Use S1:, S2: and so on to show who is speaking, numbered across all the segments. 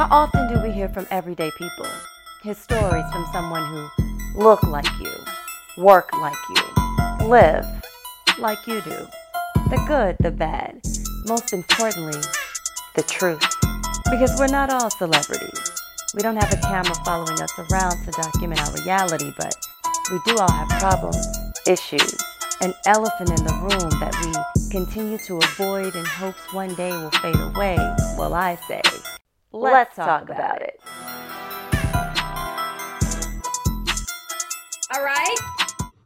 S1: How often do we hear from everyday people? His stories from someone who look like you, work like you, live like you do. The good, the bad, most importantly, the truth. Because we're not all celebrities. We don't have a camera following us around to document our reality, but we do all have problems, issues, an elephant in the room that we continue to avoid in hopes one day will fade away. Well, I say, let's, talk, about it.
S2: All right.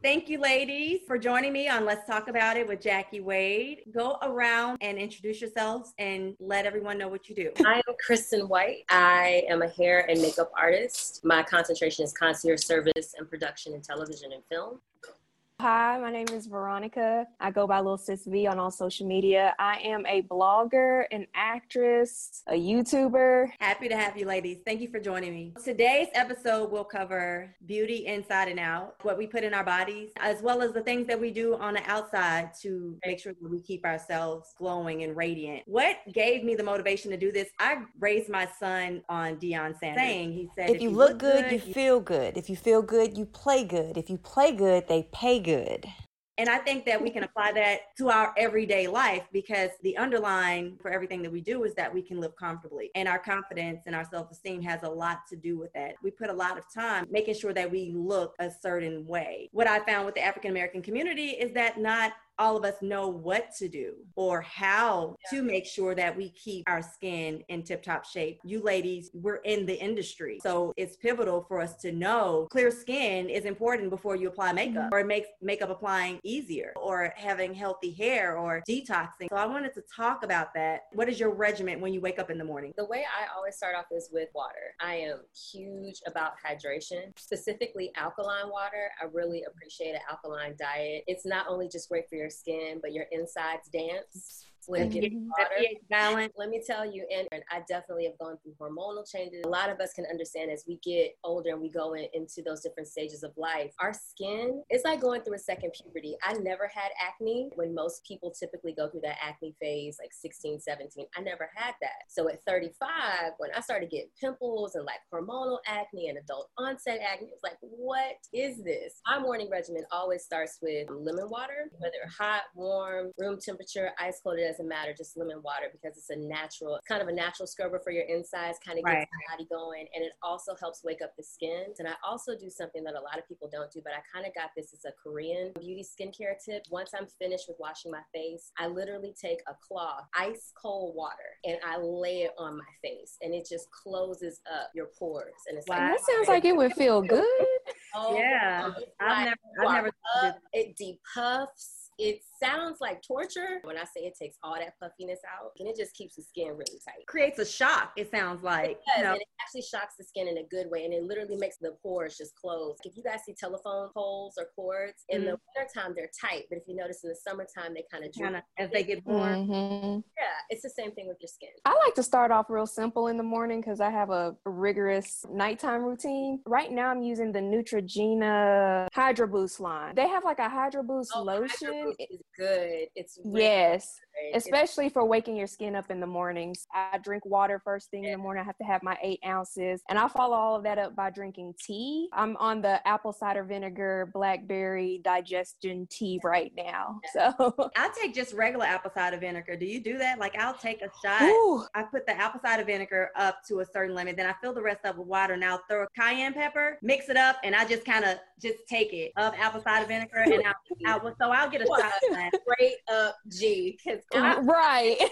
S2: Thank you, ladies, for joining me on Let's Talk About It with Jackie Wade. Go around and introduce yourselves and let everyone know what you do.
S3: I am Kristen White. I am a hair and makeup artist. My concentration is concierge service and production in television and film.
S4: Hi, my name is Veronica. I go by Lil Sis V on all social media. I am a blogger, an actress, a YouTuber.
S2: Happy to have you, ladies. Thank you for joining me. Today's episode will cover beauty inside and out, what we put in our bodies, as well as the things that we do on the outside to make sure that we keep ourselves glowing and radiant. What gave me the motivation to do this? I raised my son on Deion Sanders. Saying he said,
S1: If, you, look, good, you feel good. If you feel good, you play good. If you play good, they pay good.
S2: And I think that we can apply that to our everyday life because the underline for everything that we do is that we can live comfortably. And our confidence and our self esteem has a lot to do with that. We put a lot of time making sure that we look a certain way. What I found with the African American community is that not all of us know what to do or how yeah. to make sure that we keep our skin in tip top shape. You ladies, we're in the industry. So it's pivotal for us to know clear skin is important before you apply makeup mm-hmm. or it makes makeup applying easier or having healthy hair or detoxing. So I wanted to talk about that. What is your regimen when you wake up in the morning?
S3: The way I always start off is with water. I am huge about hydration, specifically alkaline water. I really appreciate an alkaline diet. It's not only just great for your your skin, but your insides dance getting balance. Let me tell you, and, I definitely have gone through hormonal changes. A lot of us can understand as we get older and we go in, into those different stages of life, our skin is like going through a second puberty. I never had acne when most people typically go through that acne phase, like 16, 17. I never had that. So at 35, when I started getting pimples and like hormonal acne and adult onset acne, it was like, what is this? My morning regimen always starts with lemon water, whether hot, warm, room temperature, ice cold, doesn't matter, just lemon water because it's a natural, kind of a natural scrubber for your insides, kind of right. gets the body going. And it also helps wake up the skin. And I also do something that a lot of people don't do, but I kind of got this as a Korean beauty skincare tip. Once I'm finished with washing my face, I literally take a cloth, ice cold water, and I lay it on my face. And it just closes up your pores. And it's
S4: wow. like, that sounds like it would feel good.
S2: Oh, yeah. I've never, I've never,
S3: it depuffs it sounds like torture when I say it takes all that puffiness out and it just keeps the skin really tight.
S2: Creates a shock, it sounds like.
S3: It does, you know? and it actually shocks the skin in a good way and it literally makes the pores just close. If you guys see telephone poles or cords, in mm-hmm. the wintertime they're tight, but if you notice in the summertime they kind of droop.
S2: As they get warm.
S3: Mm-hmm. Yeah, it's the same thing with your skin.
S4: I like to start off real simple in the morning because I have a rigorous nighttime routine. Right now I'm using the Neutrogena Hydro Boost line. They have like a Hydro Boost oh, lotion.
S3: Is good. It's really
S4: yes. Especially for waking your skin up in the mornings. I drink water first thing in the morning. I have to have my eight ounces, and I follow all of that up by drinking tea. I'm on the apple cider vinegar blackberry digestion tea right now. So
S2: I take just regular apple cider vinegar. Do you do that? Like I'll take a shot. Ooh. I put the apple cider vinegar up to a certain limit, then I fill the rest up with water. Now throw a cayenne pepper, mix it up, and I just kind of just take it of apple cider vinegar, and I, I so I'll get a shot
S3: straight up G.
S4: right. right.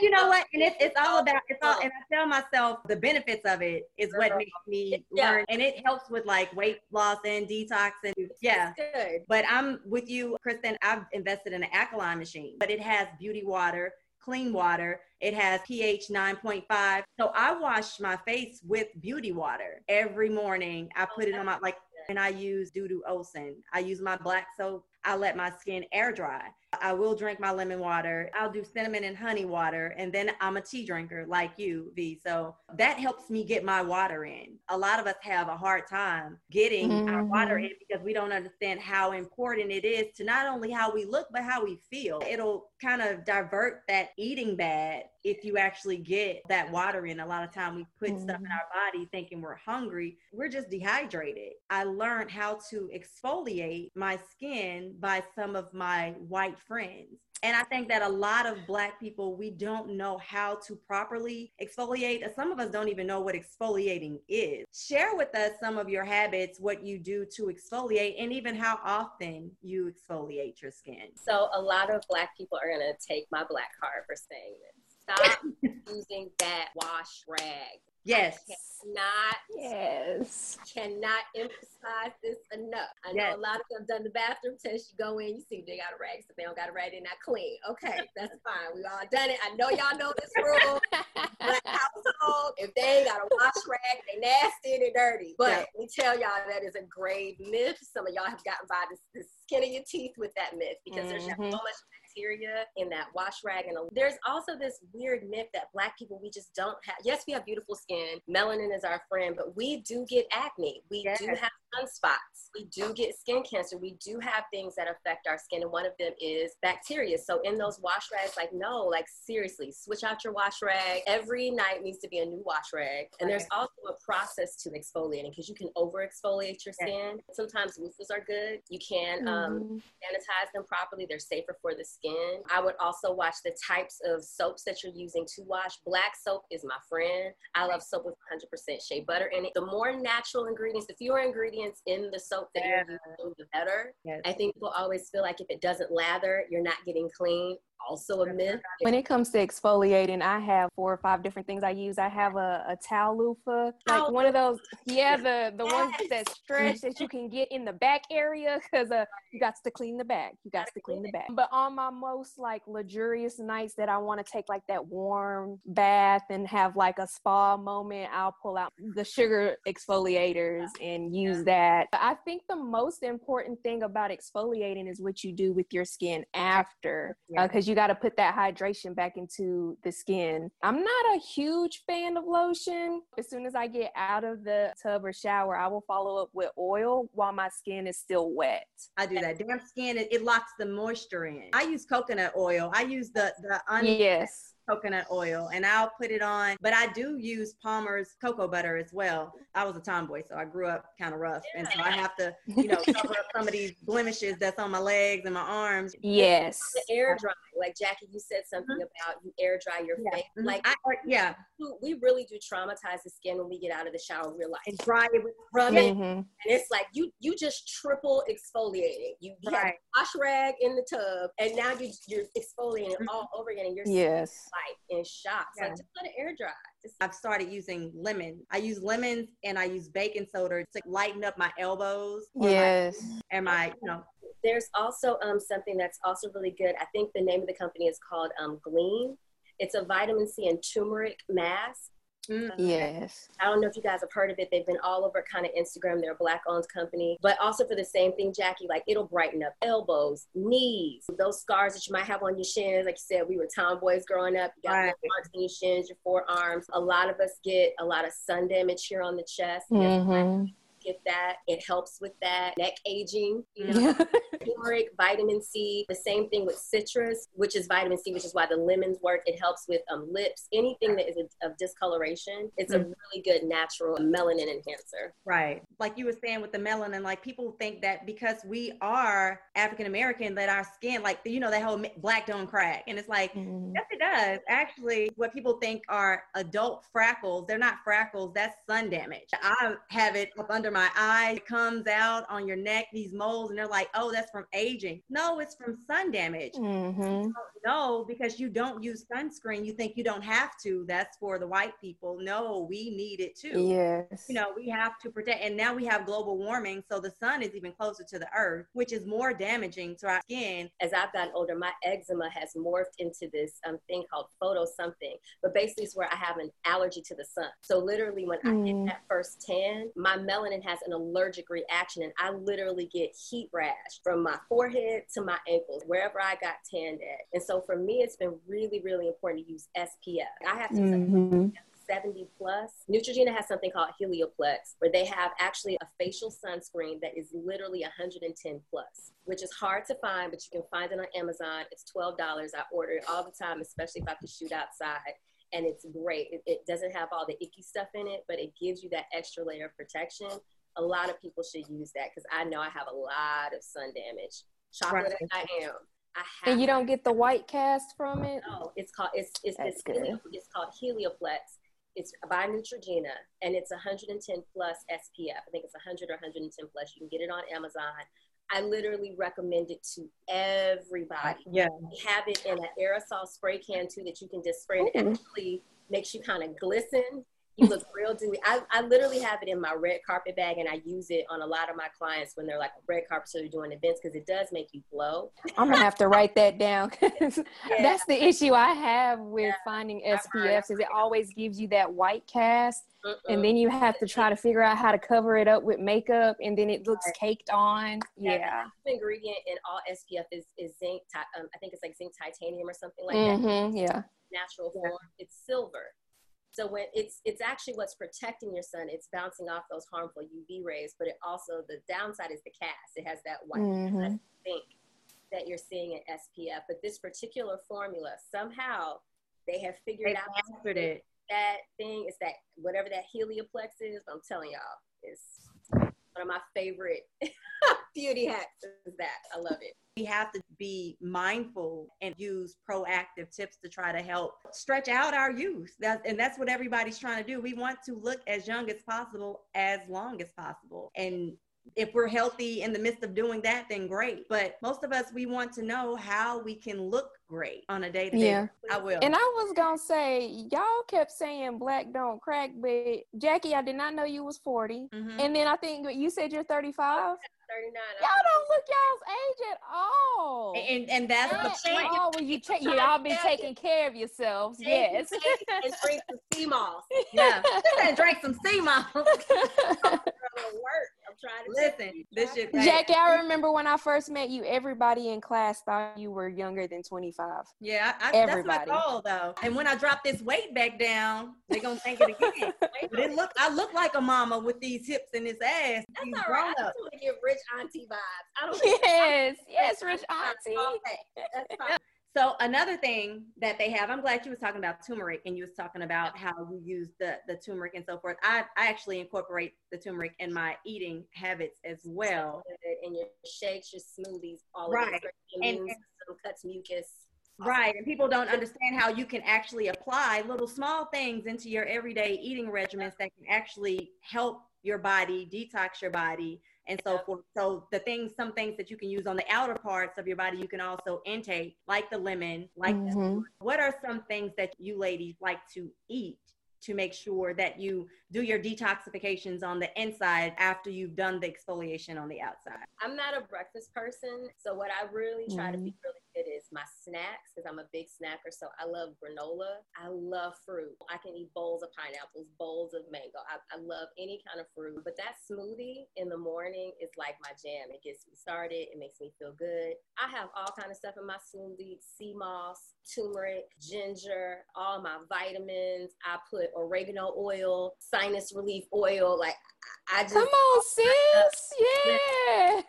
S2: You know what? And it's, it's all about, it's all, and I tell myself the benefits of it is what makes me yeah. learn. And it helps with like weight loss and detox. And yeah.
S3: good.
S2: But I'm with you, Kristen. I've invested in an alkaline machine, but it has beauty water clean water. It has pH 9.5. So I wash my face with beauty water every morning. I put it on my like and I use Dudu Osun. I use my black soap. I let my skin air dry. I will drink my lemon water. I'll do cinnamon and honey water. And then I'm a tea drinker like you, V. So that helps me get my water in. A lot of us have a hard time getting mm-hmm. our water in because we don't understand how important it is to not only how we look, but how we feel. It'll kind of divert that eating bad if you actually get that water in. A lot of time we put mm-hmm. stuff in mm-hmm. our body thinking we're hungry. We're just dehydrated. I learned how to exfoliate my skin by some of my white friends. And I think that a lot of Black people, we don't know how to properly exfoliate. Some of us don't even know what exfoliating is. Share with us some of your habits, what you do to exfoliate, and even how often you exfoliate your skin.
S3: So, a lot of Black people are going to take my Black card for saying this. Stop using that wash rag.
S2: Yes.
S3: Cannot.
S4: Yes.
S3: Cannot emphasize this enough. I
S2: yes.
S3: know a lot of them done the bathroom test. You go in, you see they got a rag, so they don't got a rag, they're not clean. Okay, that's fine. We all done it. I know y'all know this rule. Black household, if they ain't got a wash rag, they nasty, and they dirty. But yeah. we tell y'all that is a grave myth. Some of y'all have gotten by the, the skin of your teeth with that myth because mm-hmm. there's so much bacteria in that wash rag. And there's also this weird myth that Black people, we just don't have, yes, we have beautiful skin. Melanin is our friend, but we do get acne. We yes. do have sunspots. We do get skin cancer. We do have things that affect our skin. And one of them is bacteria. So in those wash rags, like, no, like seriously, switch out your wash rag. Every night needs to be a new wash rag. And there's also a process to exfoliating because you can over exfoliate your skin. Sometimes loofahs are good. You can um, mm-hmm. sanitize them properly. They're safer for the skin. I would also watch the types of soaps that you're using to wash. Black soap is my friend. I love soap with 100% shea butter in it. The more natural ingredients, the fewer ingredients in the soap that yeah. you're using, the better. Yes. I think people always feel like if it doesn't lather, you're not getting clean also a myth.
S4: When it comes to exfoliating, I have four or five different things I use. I have a, a towel loofah, like oh, one of those, yeah, the the yes. ones that stretch that you can get in the back area because uh, you got to clean the back. You got to clean the back. But on my most like luxurious nights that I want to take like that warm bath and have like a spa moment, I'll pull out the sugar exfoliators and use that. I think the most important thing about exfoliating is what you do with your skin after, because uh, you got to put that hydration back into the skin. I'm not a huge fan of lotion. As soon as I get out of the tub or shower, I will follow up with oil while my skin is still wet.
S2: I do that. Damp skin, it, it locks the moisture in. I use coconut oil. I use the the un-
S4: yes
S2: coconut oil and I'll put it on. But I do use Palmer's cocoa butter as well. I was a tomboy, so I grew up kind of rough. And so I have to, you know, cover up some of these blemishes that's on my legs and my arms.
S4: Yes.
S3: The air dry. Like Jackie, you said something mm-hmm. about you air dry your
S2: yeah.
S3: face.
S2: Mm-hmm.
S3: Like
S2: I, yeah.
S3: We really do traumatize the skin when we get out of the shower. We're like
S2: and dry it with
S3: rubbing. Mm-hmm. And it's like you you just triple exfoliating. You, you right. have wash rag in the tub and now you you're exfoliating mm-hmm. all over again and you're
S4: yes.
S3: Like in shock. Yeah. Like just let it air dry. Just-
S2: I've started using lemon. I use lemons and I use baking soda to lighten up my elbows.
S4: Yes.
S2: My, and my, you know.
S3: There's also um, something that's also really good. I think the name of the company is called um, Gleam. It's a vitamin C and turmeric mask.
S4: Mm. Yes.
S3: I don't know if you guys have heard of it. They've been all over kind of Instagram. They're a black owned company, but also for the same thing, Jackie, like it'll brighten up elbows, knees, those scars that you might have on your shins. Like you said, we were tomboys growing up. You got right. your shins, your forearms. A lot of us get a lot of sun damage here on the chest.
S4: Mm-hmm
S3: get that. It helps with that. Neck aging, you know, turmeric, vitamin C. The same thing with citrus, which is vitamin C, which is why the lemons work. It helps with um, lips, anything that is a, of discoloration. It's mm-hmm. a really good natural melanin enhancer.
S2: Right. Like you were saying with the melanin, like people think that because we are African American, that our skin, like, you know, that whole black don't crack. And it's like, mm-hmm. yes, it does. Actually, what people think are adult freckles, they're not freckles, that's sun damage. I have it up under under my eye. It comes out on your neck, these moles, and they're like, oh, that's from aging. No, it's from sun damage.
S4: Mm-hmm.
S2: No, because you don't use sunscreen. You think you don't have to. That's for the white people. No, we need it too.
S4: Yes.
S2: You know, we have to protect. And now we have global warming. So the sun is even closer to the earth, which is more damaging to our skin.
S3: As I've gotten older, my eczema has morphed into this um, thing called photo something. But basically, it's where I have an allergy to the sun. So literally, when mm. I get that first tan, my melanin has an allergic reaction and I literally get heat rash from from my forehead to my ankles, wherever I got tanned at. And so for me, it's been really, really important to use SPF. I have to mm-hmm. 70 plus. Neutrogena has something called Helioplex, where they have actually a facial sunscreen that is literally 110 plus, which is hard to find, but you can find it on Amazon. It's $12. I order it all the time, especially if I have to shoot outside. And it's great. It, it doesn't have all the icky stuff in it, but it gives you that extra layer of protection. A lot of people should use that because I know I have a lot of sun damage. Chocolate right. I am. I
S4: have and you don't get the white cast from it.
S3: No, it's called it's it's it's, it's called Helioplex, it's by Neutrogena and it's 110 plus SPF. I think it's 100 or 110 plus. You can get it on Amazon. I literally recommend it to everybody.
S2: Yeah.
S3: We have it in an aerosol spray can too that you can just spray. It mm-hmm. actually makes you kind of glisten you look real dewy. I, I literally have it in my red carpet bag and I use it on a lot of my clients when they're like red carpet, so they're doing events because it does make you glow.
S4: I'm gonna have to write that down. yeah. That's the issue I have with yeah. finding SPFs is it always gives you that white cast uh-uh. and then you have to try to figure out how to cover it up with makeup and then it looks caked on. Yeah.
S3: The ingredient in all SPF is, is zinc, um, I think it's like zinc titanium or something like
S4: mm-hmm, that. Yeah.
S3: Natural form. It's silver. So when it's it's actually what's protecting your sun, it's bouncing off those harmful UV rays, but it also the downside is the cast. It has that white mm-hmm. think that you're seeing in SPF. But this particular formula, somehow they have figured
S2: they
S3: out
S2: it.
S3: that thing is that whatever that helioplex is, I'm telling y'all, it's one of my favorite beauty hacks is that. I love it
S2: we have to be mindful and use proactive tips to try to help stretch out our youth. That's, and that's what everybody's trying to do. We want to look as young as possible, as long as possible. And if we're healthy in the midst of doing that, then great. But most of us, we want to know how we can look great on a day to day. Yeah, I will.
S4: And I was gonna say, y'all kept saying black don't crack, but Jackie, I did not know you was 40. Mm-hmm. And then I think you said you're 35.
S3: 39.
S4: Y'all don't look y'all's age at all.
S2: And and that's
S4: at the point. Oh, well, you take you all been taking care of yourselves. Yes.
S3: and drink some sea moss.
S2: Yeah. and drink some sea moss.
S3: work. I'm trying to
S2: listen. This shit.
S4: Jackie, I remember when I first met you, everybody in class thought you were younger than 25.
S2: Yeah, I, everybody. that's my goal though. And when I drop this weight back down, they're gonna think it again. but it look, I look like a mama with these hips and this ass.
S3: That's all right. I just want to give rich auntie vibes. I don't.
S4: Yes, yes, rich auntie.
S2: That's fine. So another thing that they have, I'm glad you was talking about turmeric and you was talking about how you use the, the turmeric and so forth. I, I actually incorporate the turmeric in my eating habits as well.
S3: In your shakes, your smoothies, all
S2: right. of
S3: it. And, and cuts mucus.
S2: Right. And people don't understand how you can actually apply little small things into your everyday eating regimens that can actually help your body, detox your body, and so forth. So the things, some things that you can use on the outer parts of your body, you can also intake, like the lemon, like mm-hmm. the, what are some things that you ladies like to eat to make sure that you do your detoxifications on the inside after you've done the exfoliation on the outside?
S3: I'm not a breakfast person, so what I really try mm-hmm. to be really it is my snacks because I'm a big snacker. So I love granola. I love fruit. I can eat bowls of pineapples, bowls of mango. I, I love any kind of fruit. But that smoothie in the morning is like my jam. It gets me started. It makes me feel good. I have all kind of stuff in my smoothie: sea moss, turmeric, ginger, all my vitamins. I put oregano oil, sinus relief oil. Like I just
S4: come on, sis. Yeah,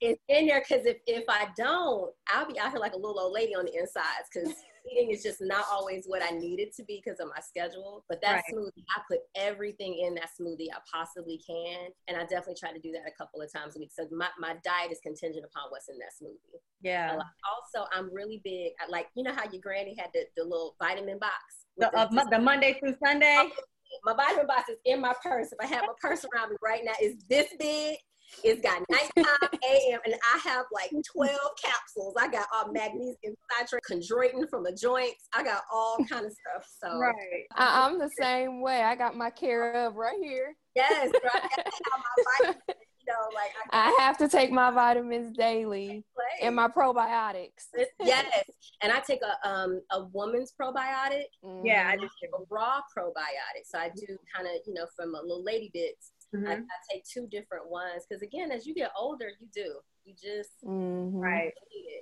S3: it's in there because if if I don't, I'll be out here like a little old lady on the insides because eating is just not always what I need it to be because of my schedule. But that right. smoothie, I put everything in that smoothie I possibly can. And I definitely try to do that a couple of times a week. So my, my diet is contingent upon what's in that smoothie.
S2: Yeah.
S3: Also, I'm really big. I like, you know how your granny had the, the little vitamin box?
S2: The, uh, the, the Monday through Sunday?
S3: My vitamin box is in my purse. If I have my purse around me right now, it's this big. It's got nighttime AM, and I have like 12 capsules. I got all magnesium citrate, chondroitin from the joints. I got all kind of stuff. So
S2: right,
S4: I, am the same way. I got my Care/of right here.
S3: Yes, right. I know, like
S4: I, I, have to take my vitamins daily and my probiotics.
S3: yes, and I take a um a woman's probiotic.
S2: Mm-hmm. Yeah, I
S3: just take a raw probiotic. So I do kind of you know from a little lady bits Mm-hmm. I, I, take two different ones because again, as you get older, you do. You just
S4: Mhm.
S2: Right.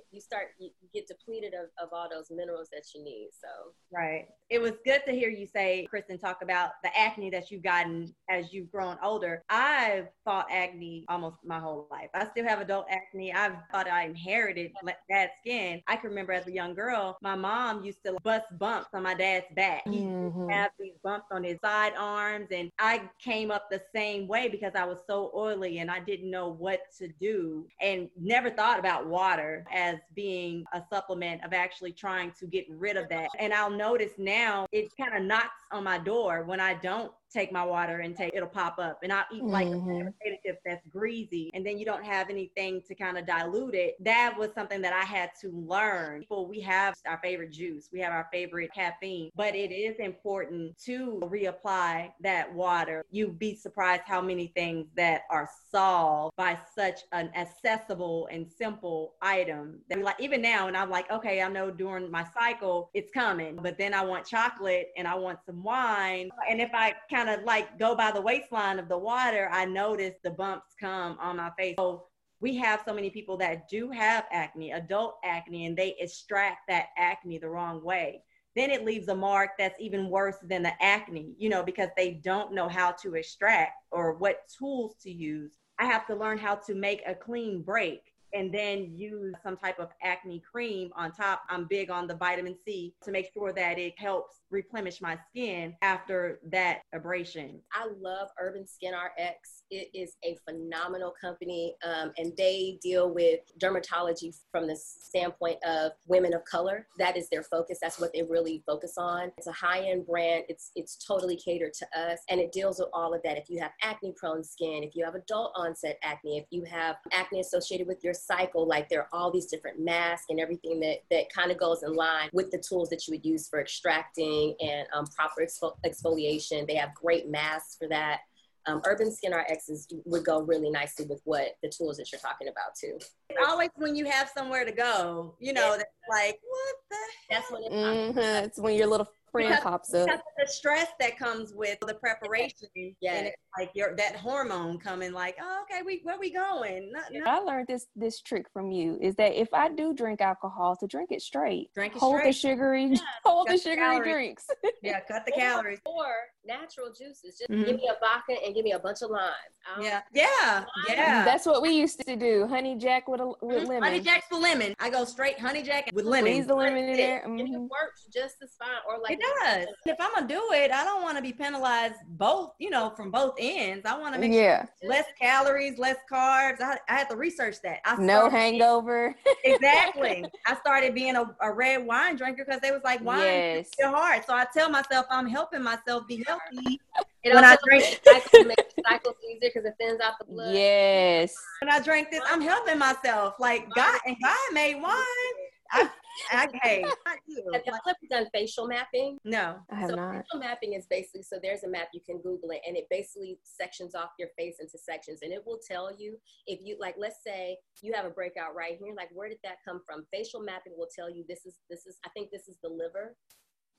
S3: You start you you get depleted of, of all those minerals that you need. So
S2: Right. It was good to hear you say, Kristen, talk about the acne that you've gotten as you've grown older. I've fought acne almost my whole life. I still have adult acne. I've thought I inherited le- bad skin. I can remember as a young girl, my mom used to bust bumps on my dad's back. He used to
S4: Mhm.
S2: have these bumps on his side arms, and I came up the same way because I was so oily and I didn't know what to do and never thought about water as being a supplement of actually trying to get rid of that. And I'll notice now it kind of knocks on my door when I don't take my water intake, it'll pop up and I'll eat like
S4: Mhm.
S2: a potato chip that's greasy and then you don't have anything to kind of dilute it. That was something that I had to learn. People, we have our favorite juice, we have our favorite caffeine, but it is important to reapply that water. You'd be surprised how many things that are solved by such an accessible and simple item that like even now and I'm like, okay, I know during my cycle it's coming, but then I want chocolate and I want some wine. And if I kind of like go by the waistline of the water, I notice the bumps come on my face. So we have so many people that do have acne, adult acne, and they extract that acne the wrong way. Then it leaves a mark that's even worse than the acne, you know, because they don't know how to extract or what tools to use. I have to learn how to make a clean break and then use some type of acne cream on top. I'm big on the vitamin C to make sure that it helps replenish my skin after that abrasion.
S3: I love Urban Skin RX. It is a phenomenal company, um, and they deal with dermatology from the standpoint of women of color. That is their focus. That's what they really focus on. It's a high-end brand. It's it's totally catered to us, and it deals with all of that. If you have acne-prone skin, if you have adult onset acne, if you have acne associated with your cycle, like there are all these different masks and everything that that kind of goes in line with the tools that you would use for extracting and um, proper exfol- exfoliation. They have great masks for that. Um, Urban Skin RX is, would go really nicely with what the tools that you're talking about too.
S2: It's always when you have somewhere to go, you know, that's like, what the
S3: That's when it
S4: Mhm. It's when your little friend
S2: Because-
S4: pops up.
S2: because of the stress that comes with the preparation
S3: Yeah.
S2: and it's like your that hormone coming like oh okay we where we going not, not
S4: I learned this this trick from you is that if I do drink alcohol, to drink it straight.
S2: drink it
S4: Hold the
S2: straight
S4: sugary, hold the
S2: Cut the
S4: sugary
S2: calories.
S4: drinks.
S2: yeah cut the calories
S3: Or natural juices. Just
S2: Mhm.
S3: give me a vodka and give me a bunch of limes. I
S2: yeah yeah yeah
S4: That's what we used to do. Honey Jack with a with
S2: Mhm.
S4: lemon.
S2: honey jacks with lemon I go straight honey jack with lemon
S4: Squeeze the lemon in
S2: That's
S4: there.
S2: it.
S3: And it works just as fine. Or like
S2: it does if I'm gonna do it I don't want to be penalized both you know from both ends I want to make
S4: Yeah.
S2: sure less calories less carbs I, I had to research that I
S4: No hangover.
S2: exactly. I started being a, a red wine drinker because they was like wine
S4: Yes.
S2: is your heart. So I tell myself I'm helping myself be healthy
S3: it
S2: when I
S3: also
S2: drink-
S3: makes cycles, makes cycles easier because it thins out the blood.
S4: Yes.
S2: when I drink this. I'm helping myself. Like God and God made wine. I, I hey, not you.
S3: Have y'all ever done facial mapping?
S2: no.
S4: I have
S3: so
S4: not.
S3: facial mapping is basically so there's a map you can Google it and it basically sections off your face into sections and it will tell you if you like let's say you have a breakout right here like where did that come from? Facial mapping will tell you this is this is I think this is the liver,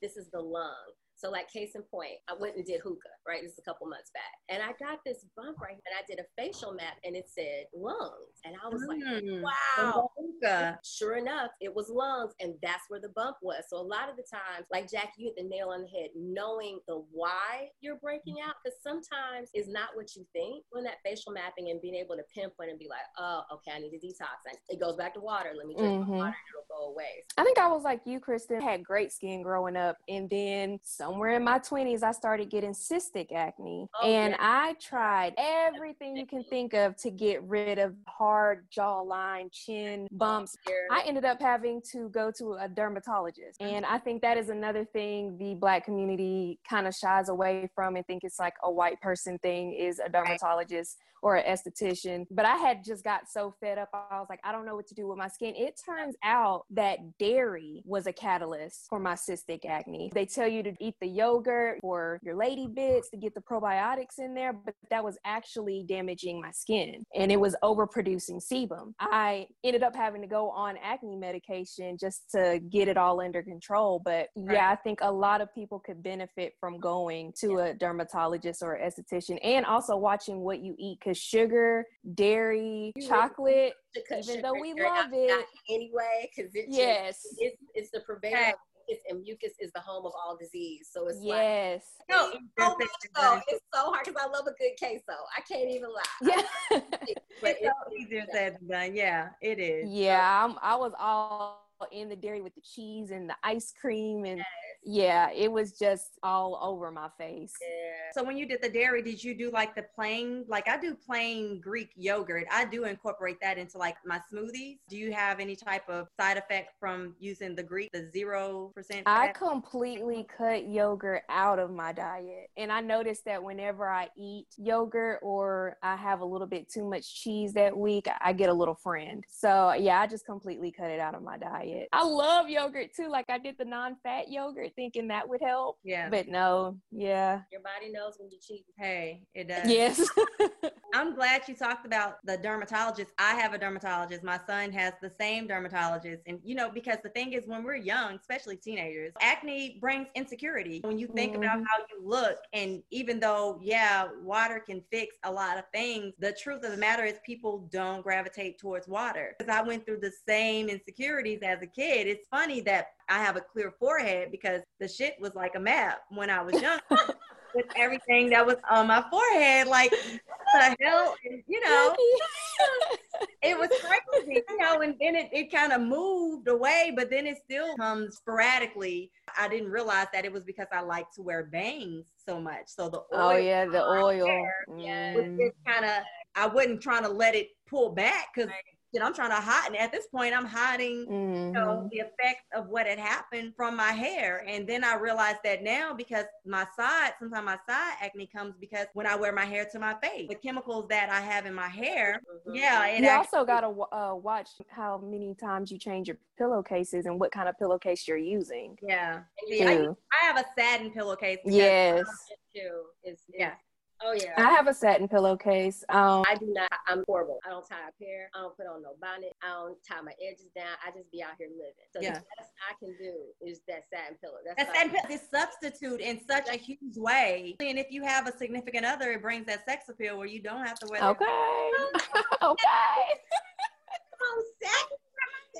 S3: this is the lung. So like case in point, I went and did hookah, right? This is a couple months back. And I got this bump right here and I did a facial map and it said lungs. And I was like,
S2: Mm.
S3: wow.
S2: Hookah.
S3: Sure enough, it was lungs, and that's where the bump was. So a lot of the times, like Jack, you hit the nail on the head, knowing the why you're breaking out, because sometimes it's not what you think. When that facial mapping and being able to pinpoint and be like, oh, okay, I need to detox. And it goes back to water. Let me drink
S4: Mhm.
S3: water, and it'll go away.
S4: I think I was like you, Kristen. Had great skin growing up, and then somewhere in my twenties, I started getting cystic acne,
S3: Oh,
S4: and
S3: yeah.
S4: I tried everything you can think of to get rid of hard jawline, chin bumps. I ended up having to go to a dermatologist. And I think that is another thing the black community kind of shies away from and think it's like a white person thing is a dermatologist or an esthetician. But I had just got so fed up. I was like, I don't know what to do with my skin. It turns out that dairy was a catalyst for my cystic acne. They tell you to eat the yogurt or your lady bits to get the probiotics in there, but that was actually damaging my skin and it was overproducing sebum. I ended up having to go on acne medication just to get it all under control. But yeah, I think a lot of people could benefit from going to a dermatologist or esthetician and also watching what you eat because sugar, dairy, chocolate, even though we love it
S3: anyway, because it
S4: yes,
S3: just, it's, it's the purveyor. of mucus, And mucus is the home of all disease, so it's like
S4: yes,
S3: no, so much so. It's so hard because I love a good queso. I can't even lie.
S4: yeah.
S2: But it's easier said than done. Yeah, it is.
S4: Yeah, I'm, I was all in the dairy with the cheese and the ice cream and yeah, it was just all over my face.
S3: Yeah.
S2: So when you did the dairy, did you do like the plain, like I do plain Greek yogurt. I do incorporate that into like my smoothies. Do you have any type of side effect from using the Greek, the zero percent?
S4: I completely cut yogurt out of my diet. And I noticed that whenever I eat yogurt or I have a little bit too much cheese that week, I get a little friend. So yeah, I just completely cut it out of my diet. I love yogurt too. Like I did the non fat yogurt thinking that would help.
S2: Yeah.
S4: But no, yeah.
S3: Your body knows when you cheat.
S2: Hey, it does.
S4: Yes.
S2: I'm glad you talked about the dermatologist. I have a dermatologist. My son has the same dermatologist. And, you know, because the thing is, when we're young, especially teenagers, acne brings insecurity. When you think about
S4: Mhm.
S2: how you look, and even though, yeah, water can fix a lot of things, the truth of the matter is people don't gravitate towards water. Because I went through the same insecurities as a kid. It's funny that I have a clear forehead because the shit was like a map when I was young. with everything that was on my forehead. Like, what the hell? And, you know, it was crazy, you know, and then it, it kind of moved away, but then it still comes sporadically. I didn't realize that it was because I like to wear bangs so much. So the oil
S4: oh yeah, the oil.
S3: Yeah.
S2: was
S4: Mm.
S2: just kind of, I wasn't trying to let it pull back because I'm trying to hide. And at this point, I'm hiding you know,
S4: Mhm.
S2: the effects of what had happened from my hair. And then I realized that now because my side, sometimes my side acne comes because when I wear my hair to my face, the chemicals that I have in my hair,
S3: Mhm.
S2: yeah, it
S4: You
S2: actually,
S4: also got to uh, watch how many times you change your pillowcases and what kind of pillowcase you're using.
S2: yeah. See, I,
S4: Too.
S2: I have a satin pillowcase.
S4: Yes,
S3: too is, is
S2: Yeah.
S3: Oh yeah.
S4: I have a satin pillowcase. Um,
S3: I do not. I'm horrible. I don't tie a hair. I don't put on no bonnet. I don't tie my edges down. I just be out here living. So
S2: Yeah.
S3: the best I can do is that satin pillow. That's
S2: That satin pillow is substitute in such a huge way. And if you have a significant other, it brings that sex appeal where you don't have to wear that
S4: okay. okay.
S3: Oh, satin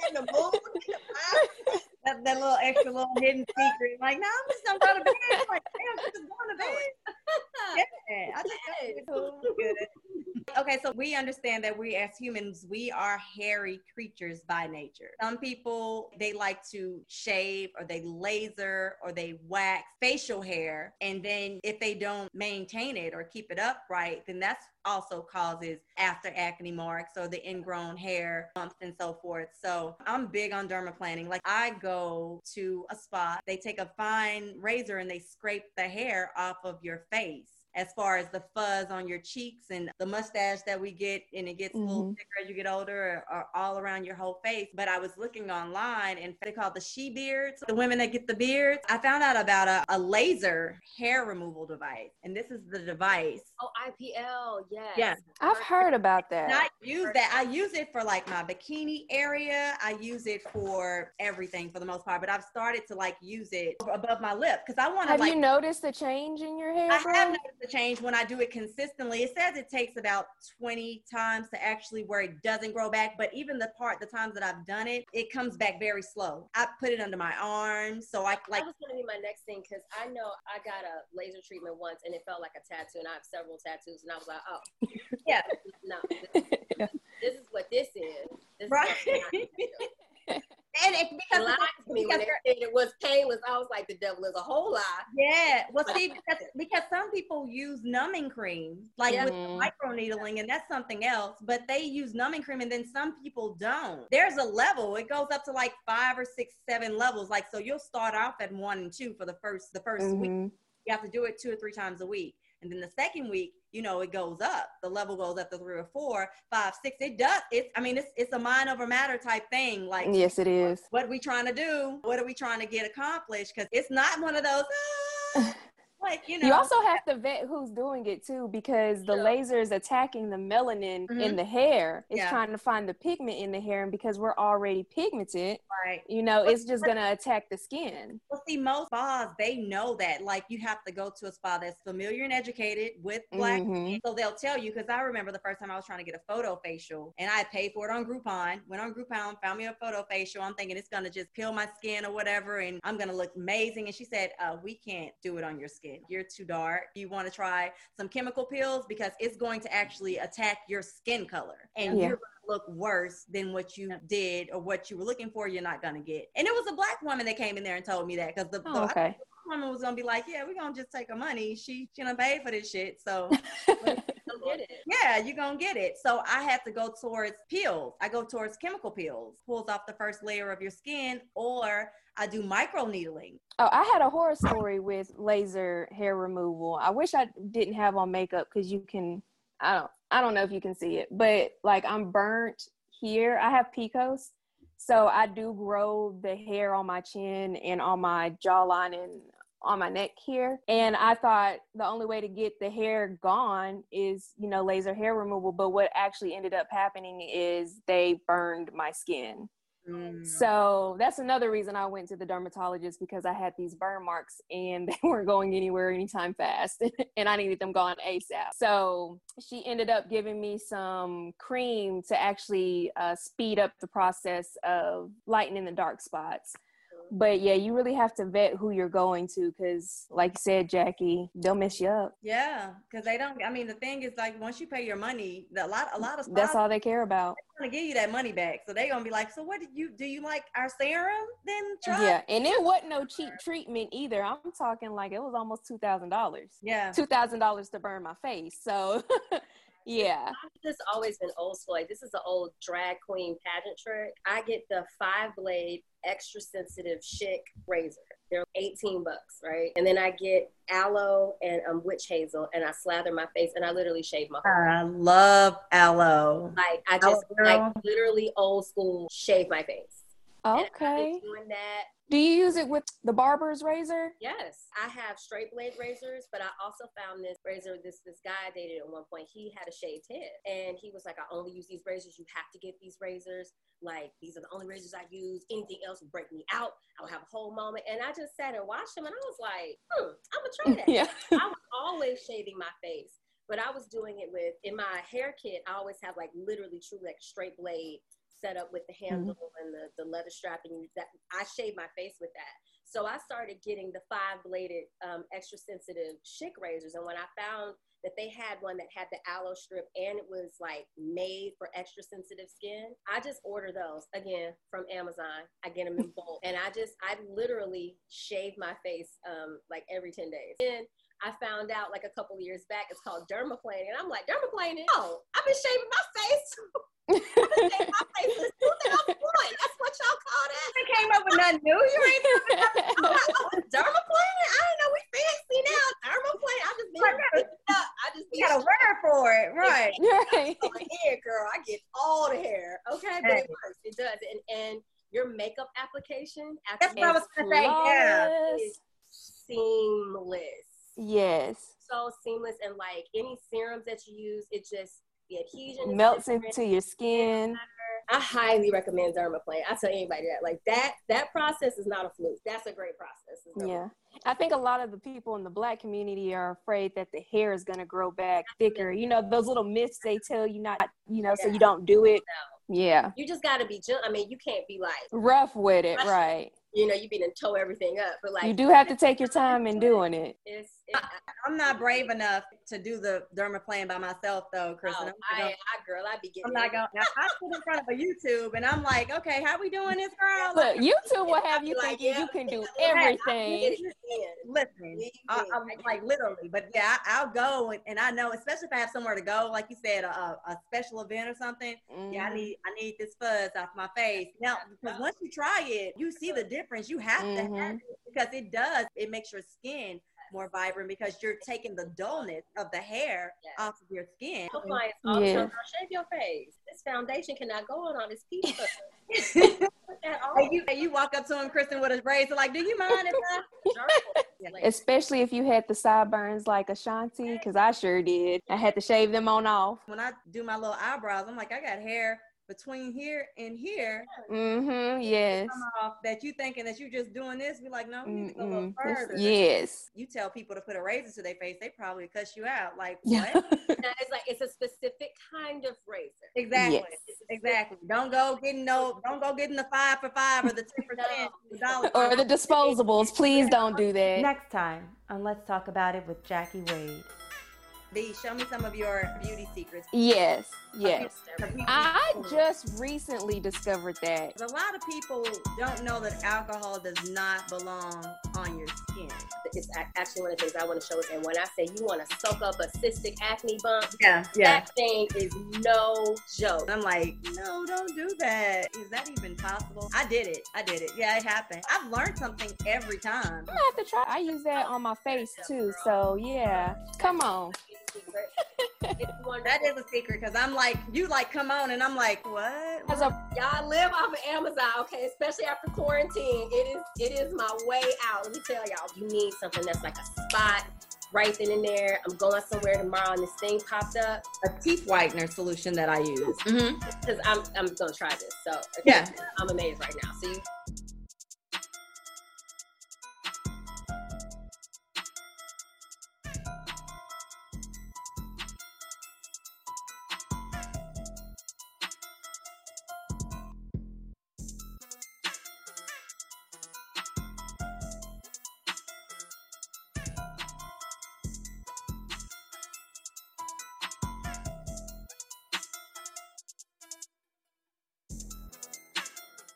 S3: in the mood.
S2: that, that little extra little hidden secret. Like, no, I'm just not gonna go bed. I'm like, damn, I'm just going to bed. Yeah, I just
S3: Yes.
S2: cool. Good. Okay, so we understand that we as humans, we are hairy creatures by nature. Some people they like to shave or they laser or they wax facial hair, and then if they don't maintain it or keep it upright, then that's also causes after acne marks or the ingrown hair bumps and so forth. So I'm big on dermaplaning. Like I go to a spot, they take a fine razor and they scrape the hair off of your face. As far as the fuzz on your cheeks and the mustache that we get, and it gets a little
S4: Mhm.
S2: thicker as you get older, or, or all around your whole face. But I was looking online, and they call it the she beards, the women that get the beards. I found out about a, a laser hair removal device, and this is the device.
S3: Oh, IPL. Yes.
S2: Yeah.
S4: I've heard about
S2: And
S4: that.
S2: I use that. I use it for like my bikini area. I use it for everything for the most part. But I've started to like use it above my lip because I want to
S4: Have
S2: like.
S4: you noticed a change in your hair?
S2: I
S4: bro?
S2: have noticed the change when I do it consistently. It says it takes about 20 times to actually where it doesn't grow back. But even the part, the times that I've done it, it comes back very slow. I put it under my arm, So I like,
S3: that was gonna be my next thing because I know I got a laser treatment once and it felt like a tattoo, and I have several tattoos, and I was like, oh,
S2: yeah,
S3: no, this, this is what this is. This
S2: right.
S3: is what I'm gonna do.
S2: And it,
S3: It
S2: because
S3: lied
S2: it's-
S3: to me when
S2: because
S3: they said it was painless. I was like, the devil is a whole lie.
S2: Yeah, well, see, because, because some people use numbing cream, like
S3: Yeah.
S2: with microneedling, and that's something else. But they use numbing cream, and then some people don't. There's a level; it goes up to like five or six, seven levels. Like, so you'll start off at one and two for the first the 1st week.
S4: Mhm.
S2: You have to do it two or three times a week, and then the second week, you know, it goes up. The level goes up to three or four, five, six. It does. It's. I mean, it's it's a mind over matter type thing. Like,
S4: Yes, it is.
S2: what are we trying to do? What are we trying to get accomplished? Because it's not one of those. "Ah," but you know,
S4: You also have to vet who's doing it too, because the
S3: Yeah.
S4: laser is attacking the melanin
S2: Mhm.
S4: in the hair. It's
S2: Yeah.
S4: trying to find the pigment in the hair, and because we're already pigmented,
S2: right.
S4: you know,
S2: But-
S4: it's just gonna attack the skin.
S2: Well, see, most spas they know that. Like, you have to go to a spa that's familiar and educated with black
S4: Mhm.
S2: skin. So they'll tell you. Because I remember the first time I was trying to get a photo facial, and I paid for it on Groupon. Went on Groupon, found me a photo facial. I'm thinking it's gonna just peel my skin or whatever, and I'm gonna look amazing. And she said, uh, "We can't do it on your skin. You're too dark. You want to try some chemical peels because it's going to actually attack your skin color, and
S4: Yeah.
S2: you're gonna look worse than what you did or what you were looking for. You're not gonna get." And it was a black woman that came in there and told me that because the, the
S4: Oh, okay.
S2: woman was gonna be like, "Yeah, we're gonna just take her money. She she gonna pay for this shit." So
S3: get it.
S2: yeah, you're gonna get it. So I have to go towards peels. I go towards chemical peels, pulls off the first layer of your skin, or I do micro needling.
S4: Oh, I had a horror story with laser hair removal. I wish I didn't have on makeup because you can. I don't. I don't know if you can see it, but like I'm burnt here. I have PCOS, so I do grow the hair on my chin and on my jawline and on my neck here. And I thought the only way to get the hair gone is, you know, laser hair removal. But what actually ended up happening is they burned my skin.
S2: Mm.
S4: So that's another reason I went to the dermatologist because I had these burn marks and they weren't going anywhere anytime fast and I needed them gone ASAP. So she ended up giving me some cream to actually uh, speed up the process of lightening the dark spots. But yeah, you really have to vet who you're going to because, like you said, Jackie, they'll mess you up.
S2: Yeah, because they don't. I mean, the thing is, like, once you pay your money, a lot, a lot of
S4: That's all they care about.
S2: gonna give you that money back. So they gonna be like, "So what did you do? You like our serum? Then try."
S4: Yeah, and it wasn't no cheap treatment either. I'm talking like it was almost two thousand dollars.
S2: yeah.
S4: two thousand dollars to burn my face. So yeah.
S3: This has always been old school. Like this is an old drag queen pageant trick. I get the five blade extra sensitive Schick razor. They're 18 bucks, right? And then I get aloe and um, witch hazel and I slather my face and I literally shave my whole
S2: I love aloe.
S3: like I just
S2: vera.
S3: like literally old school shave my face. And I've been
S4: Okay.
S3: doing that
S4: Do you use it with the barber's razor?
S3: Yes, I have straight blade razors, but I also found this razor. This this guy I dated at one point. He had a shaved head, and he was like, "I only use these razors. You have to get these razors. Like these are the only razors I use. Anything else will break me out. I'll have a whole moment." And I just sat and watched him, and I was like, "Hmm, I'm gonna try that."
S4: yeah.
S3: I was always shaving my face, but I was doing it with in my hair kit. I always have like literally true like straight blade set up with the handle and the, the leather strap, and you, that I shave my face with that. So I started getting the five bladed um, extra sensitive Schick razors, and when I found that they had one that had the aloe strip and it was like made for extra sensitive skin. I just order those again from Amazon. I get them in bulk, and I just I literally shave my face um, like every ten days. And I found out like a couple years back it's called dermaplaning, and I'm like dermaplaning. Oh, I've been shaving my face. I've been shaving my face since 2001. That's what y'all call that.
S2: You came up with nothing new. You ain't
S3: I'm like, oh, dermaplaning? I didn't know we fancy now. Dermaplaning. I just been up. I just be
S2: you got a word for it, right?
S4: right.
S3: Oh, my hair, girl. I get all the hair. Okay, but it works. It does. And and your makeup application
S2: That's
S3: after
S2: what I was gonna say. Yeah.
S4: Flawless.
S3: is seamless.
S4: Yes.
S3: So seamless and like any serums that you use, it just the adhesion
S4: Melts into your skin.
S3: I highly recommend dermaplane. I tell anybody that. Like that that process is not a fluke. That's a great process.
S4: Yeah. I think a lot of the people in the black community are afraid that the hair is going to grow back thicker. You know, those little myths they tell you not, you know, so you don't do it. Yeah.
S3: You just gotta be gentle. I mean, you can't be like,
S4: Rough with it, right.
S3: you know, you be to tow everything up. But like
S4: You do have to take your time in doing it.
S3: it's
S2: I'm not brave enough to do the dermaplane by myself, though, Kristen.
S3: oh,
S2: I'm,
S3: I, I, girl, I be getting
S2: I'm not going. Now, I sit in front of a YouTube and I'm like, okay, how we doing this, girl?
S4: Look, YouTube will have you
S3: be like,
S4: thinking
S3: yeah,
S4: you can do
S3: hey, I
S2: get
S4: everything.
S2: Listen, I, I'm like literally, but yeah, I, I'll go and, and I know, especially if I have somewhere to go, like you said, a, a a special event or something. Yeah, I
S4: Mhm.
S2: need I need this fuzz off my face. Now, because once you try it, you see the difference. You have to have
S4: Mhm.
S2: it because it does. It makes your skin more vibrant because you're taking the dullness of the hair
S3: Yes.
S2: off of your skin.
S3: Your clients all the
S4: Yeah.
S3: shave your face. This foundation cannot go on all this pizza. Put that on.
S2: And you, and you walk up to him, Kristen, with his braids, so like, do you mind if I?
S4: Especially if you had the sideburns like Ashanti, because I sure did. I had to shave them on off.
S2: When I do my little eyebrows, I'm like, I got hair between here and here.
S4: Mm-hmm. Yes.
S2: Off that you thinking that you're just doing this. Be like, no, we need to go a little further.
S4: Yes.
S2: You tell people to put a razor to their face, they probably cuss you out. Like, what?
S3: now it's like it's a specific kind of razor.
S2: Exactly.
S4: Yes.
S2: Exactly. Don't go getting no. Don't go getting the five for five or the ten percent dollar.
S4: or the disposables. Please don't do that.
S1: Next time on Let's Talk About It with Jackie Wade.
S2: B, show me some of your beauty secrets.
S4: Yes. Yes. I just recently discovered that.
S2: A lot of people don't know that alcohol does not belong on your skin.
S3: It's actually one of the things I want to show. And when I say you want to soak up a cystic acne bump,
S2: Yeah,
S3: that thing is no joke.
S2: I'm like, no, don't do that. Is that even possible? I did it. I did it. Yeah, it happened. I've learned something every time.
S4: I'm gonna have to try. I use that on my face too. So yeah, come on.
S3: It's wonderful.
S2: That is a secret because I'm like, you like, come on, and I'm like, what?
S4: As a
S3: Y'all live off of Amazon, okay? Especially after quarantine, it is it is my way out. Let me tell y'all, you need something that's like a spot right then and there. I'm going somewhere tomorrow, and this thing popped up
S2: a teeth whitener solution that I use. Mm-hmm.
S3: because I'm I'm gonna try this. So
S2: Yeah.
S3: I'm amazed right now. So you